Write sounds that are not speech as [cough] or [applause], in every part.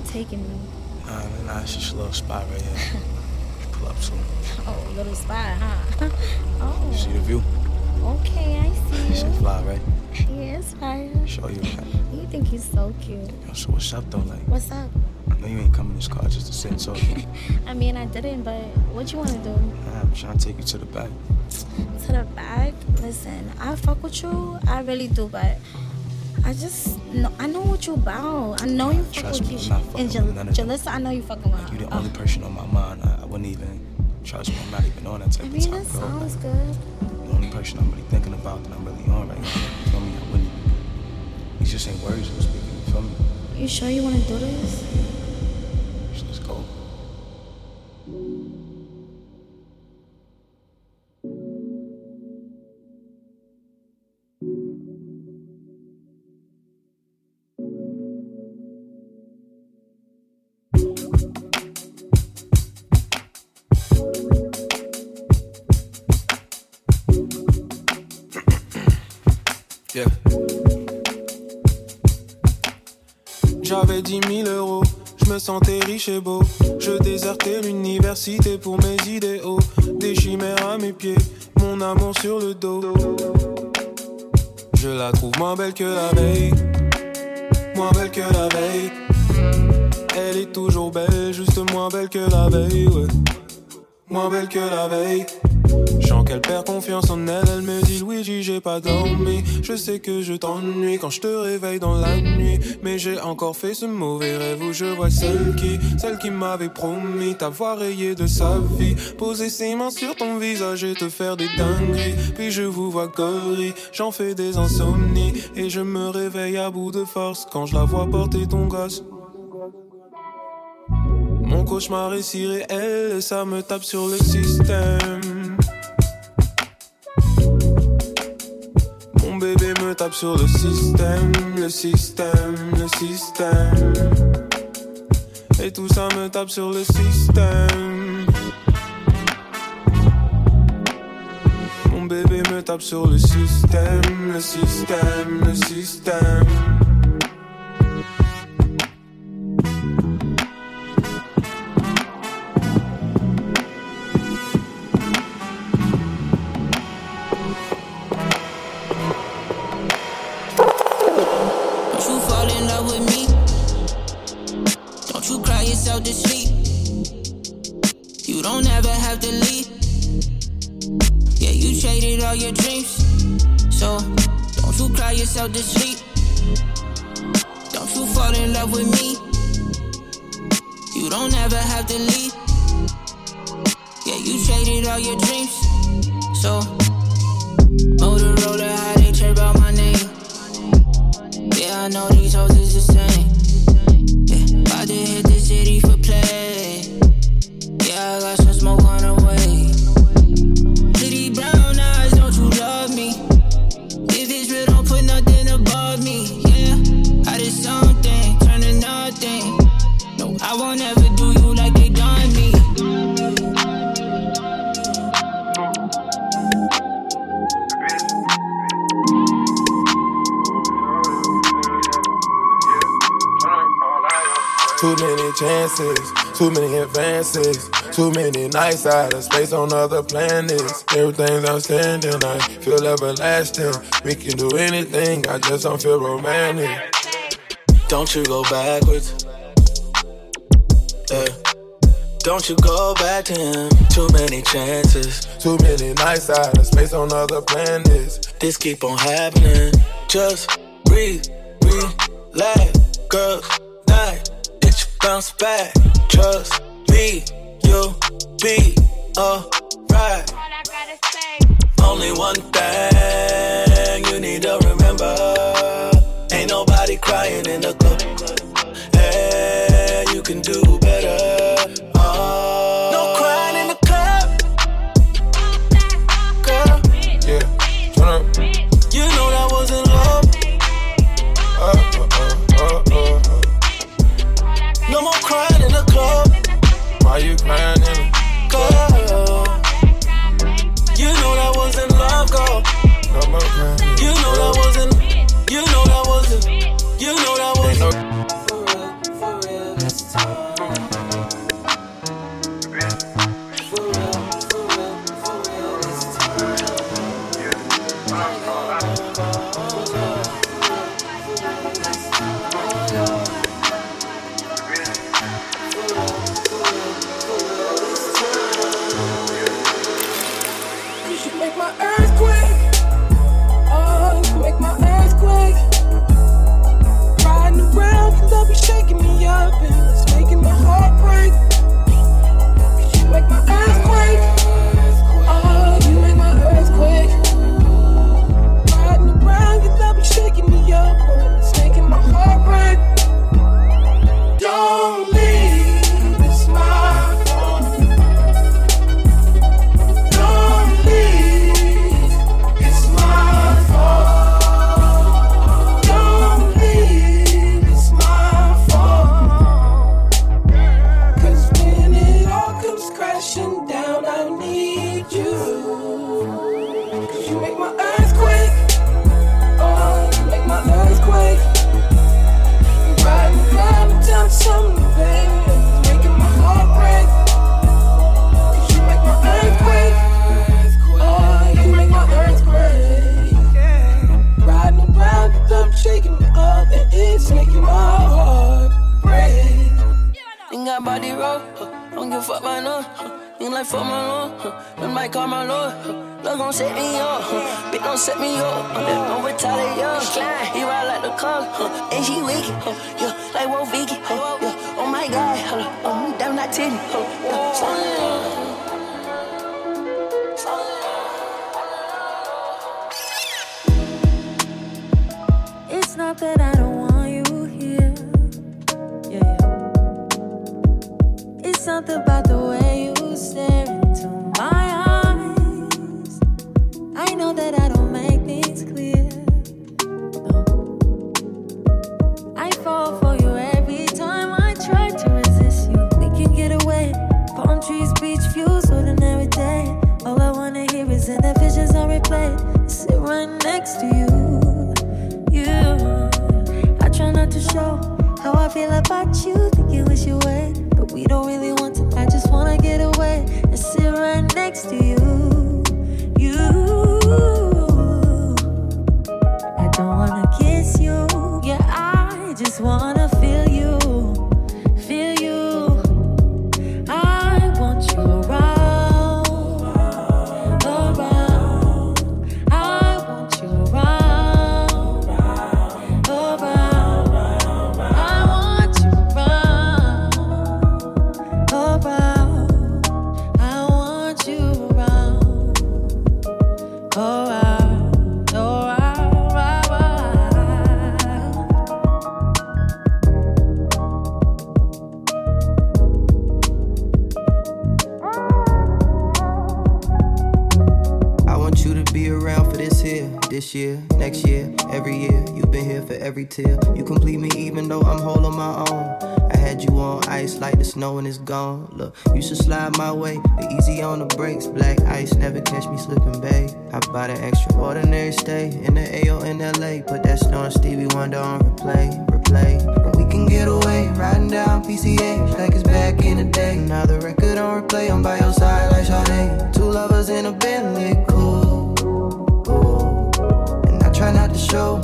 you taking me? Nah, nah, it's just a little spot right here. [laughs] Pull up soon. Oh, little spot, huh? [laughs] oh. You see the view? Okay, I see you. fly, right? Yeah, it's fire. Show you. You think he's so cute. Yo, so what's up though? Like, What's up? I know you ain't coming in this car just to sit and [laughs] talk. I mean, I didn't, but what you want to do? Nah, I'm trying to take you to the back. To the back? Listen, I fuck with you. I really do, but I just know I know what you're about. I know you fuck Trust with me. I'm not fucking and with none of them. Jalissa, I know you fucking with Like, You're the her. only person on my mind. I, I wouldn't even trust me. I'm not even on that type I of mean, time. that bro. sounds Like, good. the only person I'm really thinking about that I'm really on right now. You feel me? I wouldn't. These just ain't words I'm speaking. You feel me? You sure you want to do this? J'avais 10 000 euros, je me sentais riche et beau. Je désertais l'université pour mes idéaux. Des chimères à mes pieds, mon amour sur le dos. Je la trouve moins belle que la veille, moins belle que la veille. Elle est toujours belle, juste moins belle que la veille. Moins belle que la veille. Sens qu'elle perd confiance en elle, elle me dit Luigi j'ai pas dormi. Je sais que je t'ennuie quand je te réveille dans la nuit. Mais j'ai encore fait ce mauvais rêve où je vois celle qui Celle qui m'avait promis t'avoir rayé de sa vie. Poser ses mains sur ton visage et te faire des dingueries. Puis je vous vois gaulerie, j'en fais des insomnies. Et je me réveille à bout de force quand je la vois porter ton gosse. Mon cauchemar est si réel, ça me tape sur le système. Me tape sur le système, le système, le système. Et tout ça me tape sur le système. Mon bébé me tape sur le système, le système, le système. Don't you fall in love with me? Don't you cry yourself to sleep? You don't ever have to leave. Yeah, you traded all your dreams. So, don't you cry yourself to sleep? Don't you fall in love with me? You don't ever have to leave. Yeah, you traded all your dreams. So, know these hoes is chances, too many advances, too many nights out of space on other planets. Everything's outstanding, I feel everlasting. We can do anything, I just don't feel romantic. Don't you go backwards. Yeah. Don't you go back to him. Too many chances. Too many nights out of space on other planets. This keep on happening. Just breathe, relax, girl. Night, bounce back. Trust me, you'll be alright. Only one thing you need to remember. Ain't nobody crying in the club. Hey, you can do my earthquake. Oh, my earthquake. Riding around, shaking me up and me up. Replay. Sit right next to you you. I try not to show how I feel about you. Think you wish you way, but we don't really want to. I just wanna get away and sit right next to. You. Tear. You complete me even though I'm holding my own. I had you on ice like the snow and it's gone. Look, you should slide my way, but easy on the brakes. Black ice never catch me slipping, babe. I bought an extraordinary stay in the AO in LA. Put that snow on Stevie Wonder on replay, replay. We can get away, riding down PCH like it's back in the day. Now the record on replay, I'm by your side like Sade. Two lovers in a Bentley, cool. cool. And I try not to show,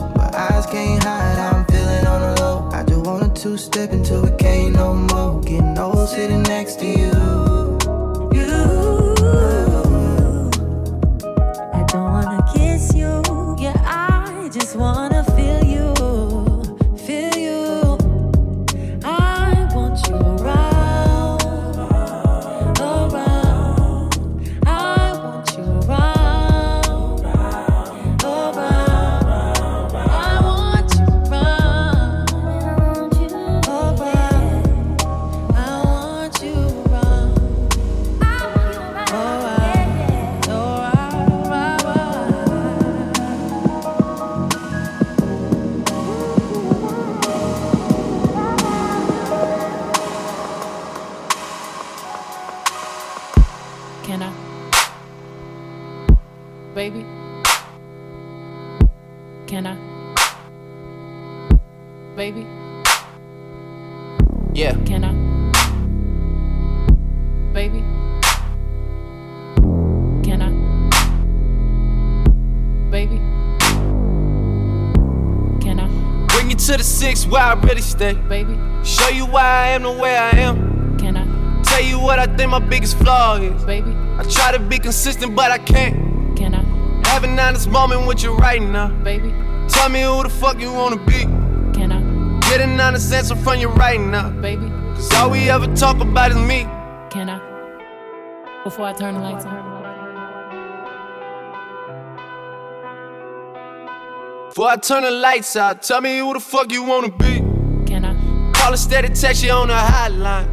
eyes can't hide how I'm feeling on the low. I just wanna two step until it can't no more. Getting old sitting next to you. You. Baby? Yeah. Can I? Baby? Can I? Baby? Can I? Bring you to the six where I really stay. Baby? Show you why I am the way I am. Can I? Tell you what I think my biggest flaw is. Baby? I try to be consistent, but I can't. Can I? Have an honest moment with you right now. Baby? Tell me who the fuck you wanna be. Can I? Get an honest answer from you right now. Baby? Cause all we ever talk about is me. Can I? Before I turn the lights on. Before I turn the lights out, tell me who the fuck you wanna be. Can I? Call a steady text you on the hotline.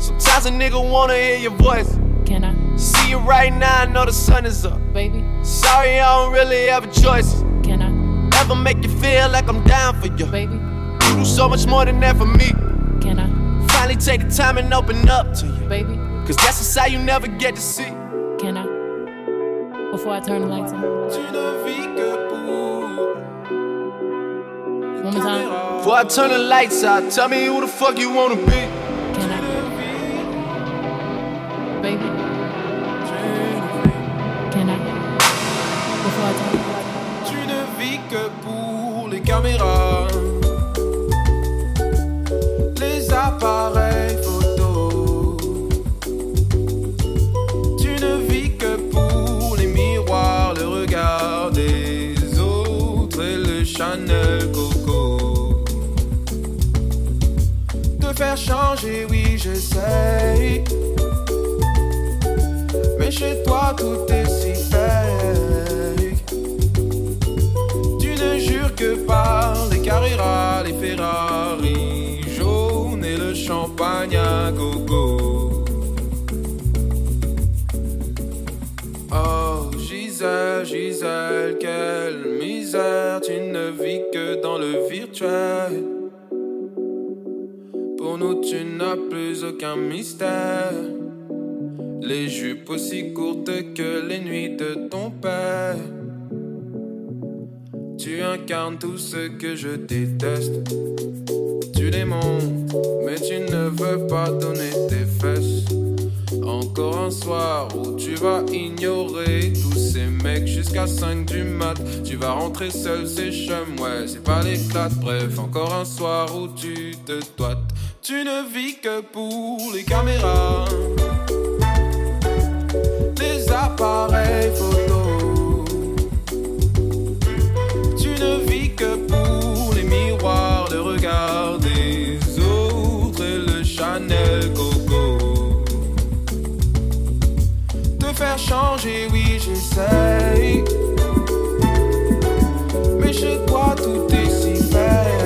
Sometimes a nigga wanna hear your voice. Can I? See you right now, I know the sun is up. Baby? Sorry, I don't really have a choice. Can I? Ever make you feel like I'm down for you? Baby? You do so much more than that for me. Can I? Finally take the time and open up to you. Baby? Cause that's a side you never get to see. Can I? Before I turn the lights on. Tu ne vis que pour One more time. Before I turn the lights out, tell me who the fuck you wanna be. Te faire changer, oui, j'essaye. Mais chez toi, tout est si fake. Tu ne jures que par les Carrera, les Ferrari jaunes et le champagne à gogo. Oh, Gisèle, Gisèle, quelle misère, tu ne vis que dans le virtuel. N'as plus aucun mystère. Les jupes aussi courtes que les nuits de ton père. Tu incarnes tout ce que je déteste. Tu les montes, mais tu ne veux pas donner tes fesses. Encore un soir où tu vas ignorer tous ces mecs jusqu'à 5 du mat. Tu vas rentrer seul, c'est chum, ouais, c'est pas l'éclat. Bref, encore un soir où tu te doites. Tu ne vis que pour les caméras, les appareils photo. Tu ne vis que pour les miroirs, le regard des autres et le Chanel Coco. Te faire changer, oui, j'essaye. Mais chez toi, tout est si fake.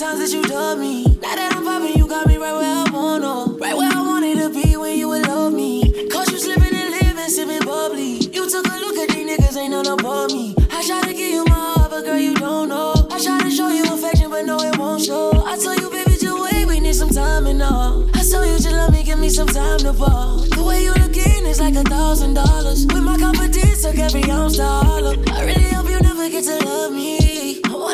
Times that you done me. Now that I'm popping, you got me right where I wanna. Right where I wanted to be when you would love me. Cause you slipping and living, sipping bubbly. You took a look at these niggas, ain't none above me. I tried to give you my heart, but girl, you don't know. I tried to show you affection, but no, it won't show. I told you, baby, just wait, we need some time and all. I told you, just love me, give me some time to fall. The way you looking is like a thousand dollars. With my confidence, took every ounce to hollow. I really hope you never get to love me.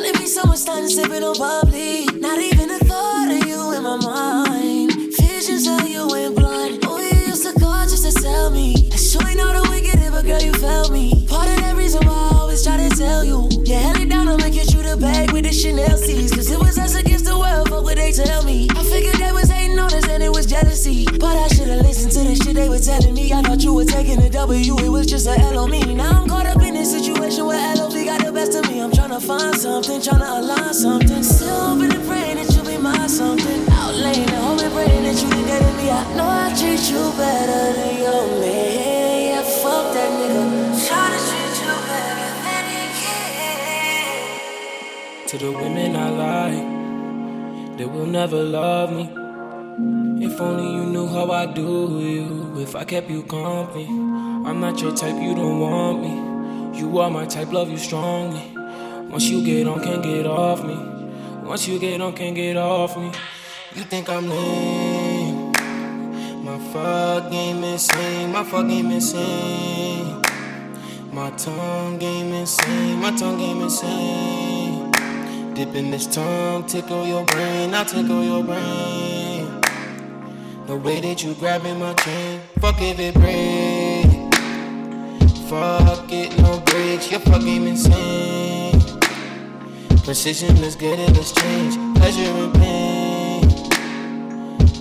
Wanna be someone starting sipping on bubbly. Not even a thought of you in my mind. Visions of you in blind. Oh, you used to call just to tell me. I sure ain't know the wicked, but girl, you felt me. Part of that reason why I always try to tell you. You held it down, I'ma get you the bag with the Chanel C's. Cause it was us against the world, fuck what they tell me. I figured they was hating on us and it was jealousy. But I should've listened to the shit they were telling me. I thought you were taking a W, it was just a L on me. Now I'm caught up best of me. I'm tryna find something, tryna align something. Still hoping and praying that you'll be my something. Out laying and hoping, praying that you can get in me. I know I treat you better than your man. Yeah, fuck that nigga. Tryna treat you better than he can. To the women I like, they will never love me. If only you knew how I do you, if I kept you company. I'm not your type, you don't want me. You are my type, love you strongly. Once you get on, can't get off me. Once you get on, can't get off me. You think I'm lame? My fuck game insane, my fuck game insane. My tongue game insane, my tongue game insane. Dipping this tongue, tickle your brain, I tickle your brain. The way that you grabbing my chain, fuck if it break. Fuck it, your fuck game insane. Precision, get it, let's change. Pleasure and pain.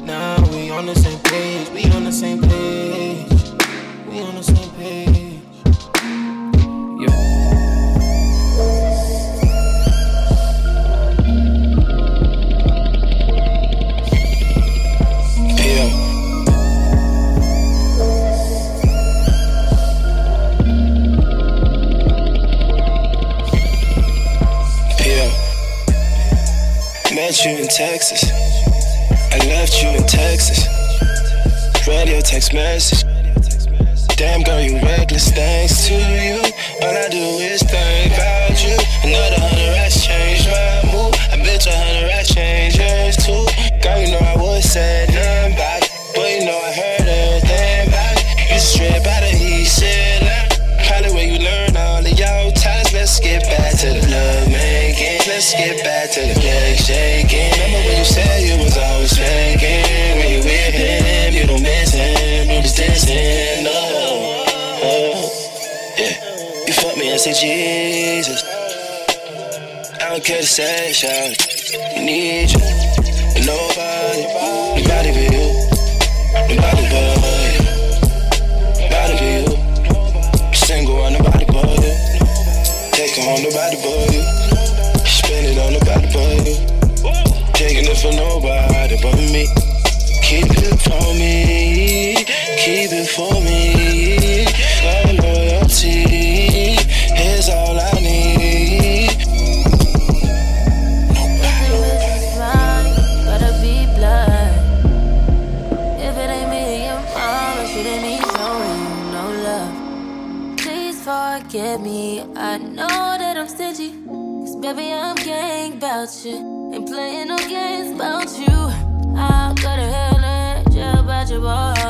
Now we on the same page, we on the same page. We on the same page. You in Texas. I left you in Texas. Radio text message. Damn girl, you reckless. Thanks to you, all I do is think about you. Another hundred racks changed my mood. I bet a hundred racks changed yours too. Girl, you know I would say nothing but you know I heard everything it. You straight out of he said Probably where you learn all of your talents. Let's get back to the love making. Let's get back to the leg shaking. Say, Jesus. I don't care to say, shout Need you. Nobody, nobody but you. Nobody but you. Nobody but you. Single on nobody but you. Take on nobody but you. Spend it on nobody but you. Taking it for nobody but me. Keep it for me. Keep it for me. Forgive me. I know that I'm stingy. Cause baby, I'm gang about you. Ain't playing no games about you. I got a hell in jail about your boy.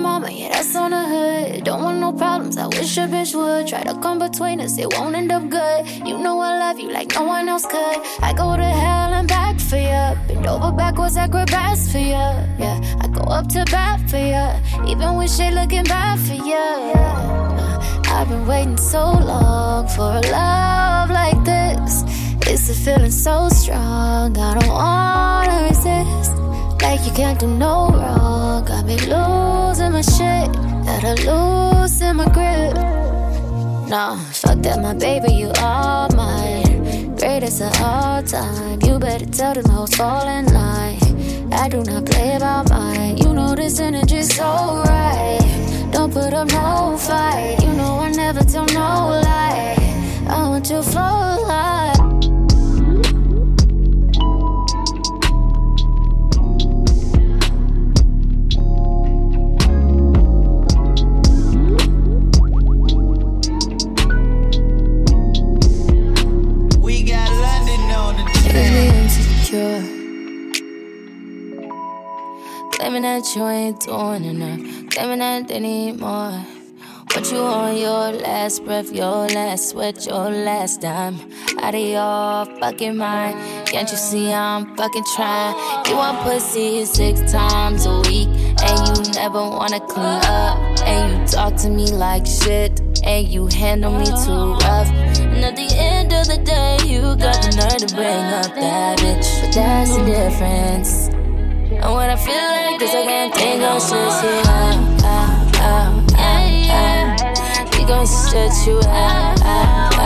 Mama, yeah, that's on the hood. Don't want no problems, I wish a bitch would. Try to come between us, it won't end up good. You know I love you like no one else could. I go to hell and back for ya. Bend over backwards, I grab for ya. Yeah, I go up to bat for ya. Even when shit looking bad for ya. I've been waiting so long for a love like this. It's a feeling so strong, I don't wanna resist. Like you can't do no wrong. Got me losing my shit. Gotta loosen my grip. Nah, fuck that, my baby, you are mine. Greatest of all time. You better tell them hoes fall in line. I do not play about mine. You know this energy's so right. Don't put up no fight. You know I never tell no lie. I want you to flow like. That you ain't doing enough. Claiming that they need more. What you on your last breath, your last sweat, your last dime. Out of your fucking mind. Can't you see I'm fucking trying? You want pussy six times a week. And you never wanna clean up. And you talk to me like shit. And you handle me too rough. And at the end of the day, you got the nerve to bring up that bitch. But that's the difference. And when I feel like this, I can't think of shit. See, out, out, out, out, out. We gon' stretch you out, out, out,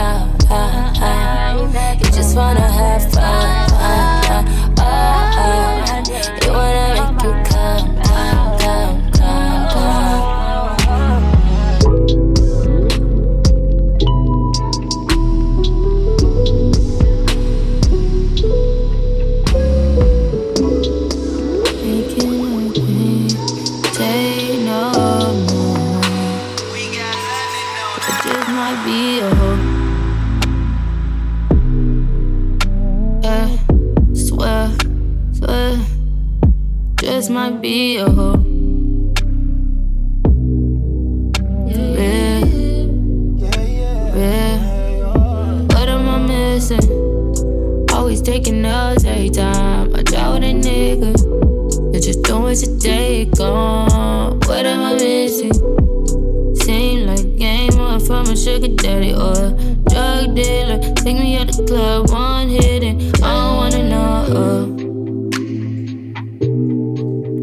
sugar daddy or a drug dealer. Take me out the club, one hit and I don't wanna know. Uh.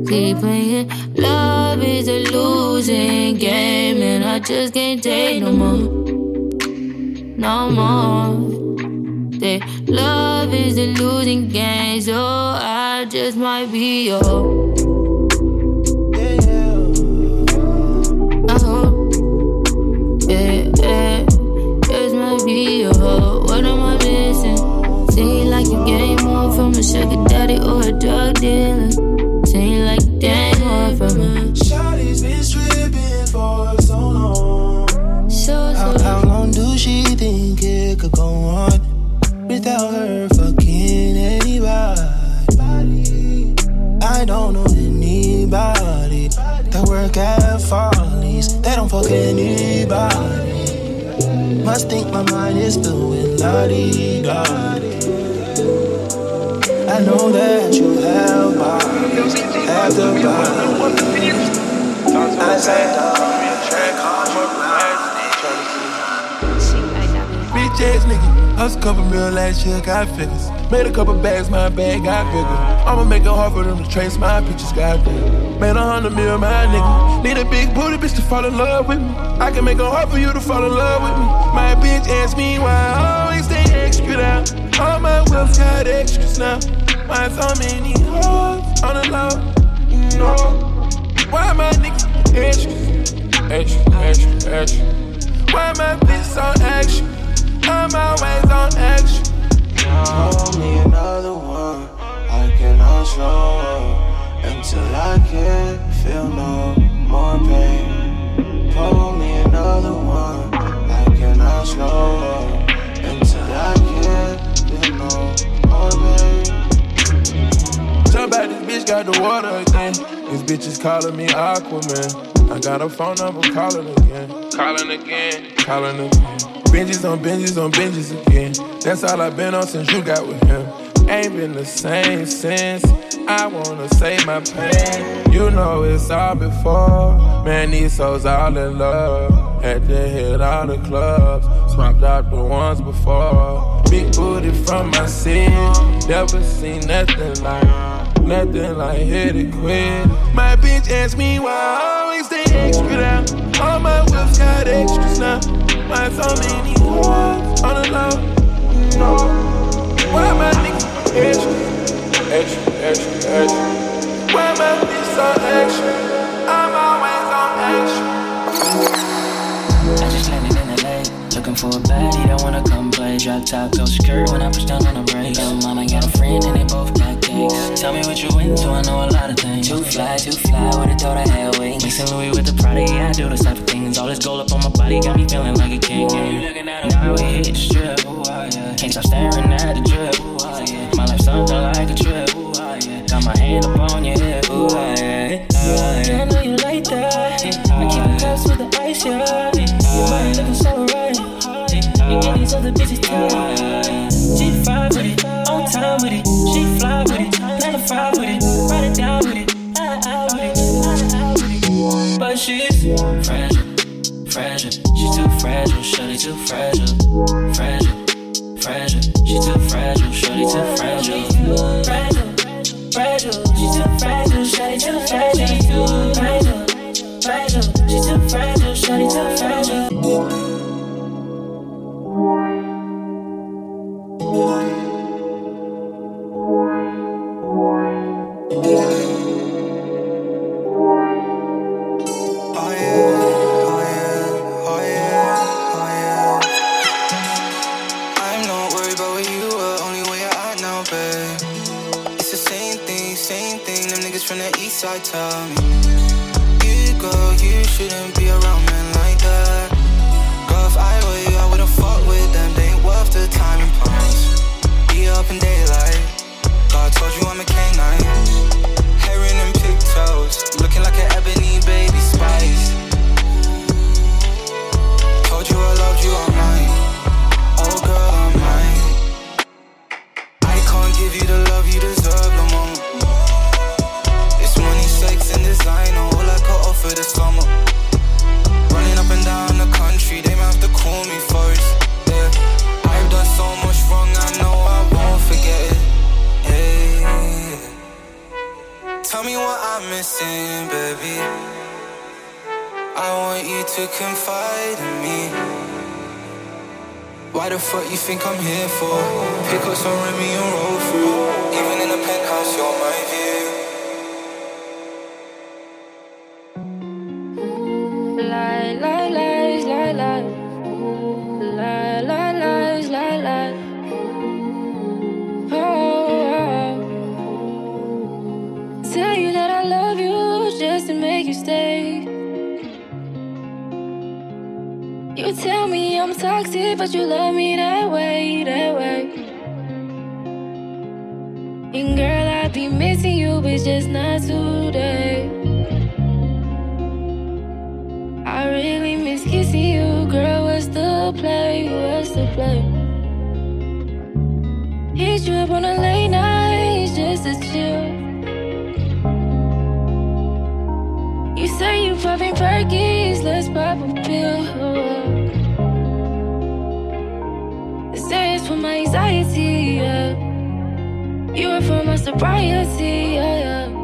Keep playing. Love is a losing game, and I just can't take no more. No more. They love is a losing game, so I just might be your. Drug dealer. Seem like gain more from a. Shawty's been stripping for so long. So, so How, how do she think it could go on without her fucking anybody? I don't know anybody that work at Follies. They don't fuck anybody. Must think my mind is filled with la. I know that you have bodies, have the bodies. I said, Bitch ass nigga, us couple mil last year, got figures. Made a couple bags, my bag got bigger. I'ma make it hard for them to trace my pictures, goddamn. Made a hundred mil, my nigga. Need a big booty bitch to fall in love with me. I can make it hard for you to fall in love with me. My bitch asked me why I always stay extra down. All my whips got extras now. Why so many hoes on the low? No. Why my niggas extra? Extra, extra, extra. Why my bitch so extra? I'm always on extra. Hold me another one. I cannot slow until I can't feel no bitch got the water again. These bitches calling me Aquaman. I got a phone number, calling again. Calling again. Calling again. Benches on benches on benches again. That's all I've been on since you got with him. Ain't been the same since. I wanna save my pain. You know it's all before. Man, these souls all in love. Had to hit all the clubs. Swapped out the ones before. Big booty from my city. Never seen nothing like, nothing like hit it quit. My bitch asked me why I always stay extra down. All my whips got extras now. Why so many hoes on the low? No. Why my niggas extra? Extra, extra, extra. Why my bitch so extra? Looking for a baddie that wanna come play. Drop top, go skirt when I push down on the brakes. Little mama got a friend and they both got cakes. Tell me what you into, I know a lot of things. Too fly, too fly, would've thought I had wings. Mixing Louis with the Prada, yeah, I do those type of things. All this gold up on my body got me feeling like a king. Yeah, you looking at now we hit the strip, ooh, ah, yeah. Can't stop staring at the drip, ooh, ah, yeah. My life something like a trip, ooh, ah, yeah. Got my hand up on your hip, ooh, ah, yeah. Ah, yeah. I know you like that. I keep the cups with the ice, yeah. Your body looking so get these other bitches. She fine with it, on time with it. She fly with it, nine to five with it. Ride it down with it, ah, ah, with it, ah, ah, with it. But she's fragile, fragile. She's too fragile, shorty too fragile, fragile, fragile. She's too fragile, shorty too fragile, but you love me that way, that way. And girl, I be missing you, but just not today. I really miss kissing you, girl. What's the play? What's the play? Hit you up on a late night just to chill. You say you popping perkies, let's pop a pill. You are for my sobriety, yeah, yeah.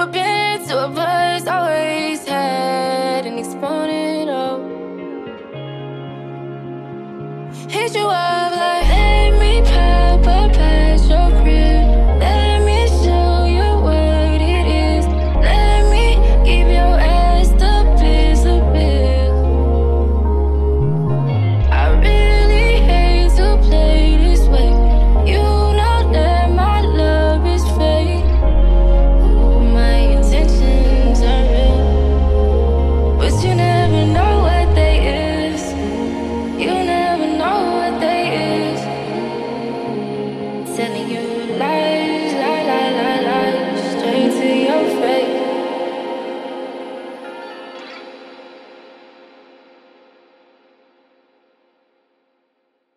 Never been to a buzz, always had an exponent. Oh, hit you up.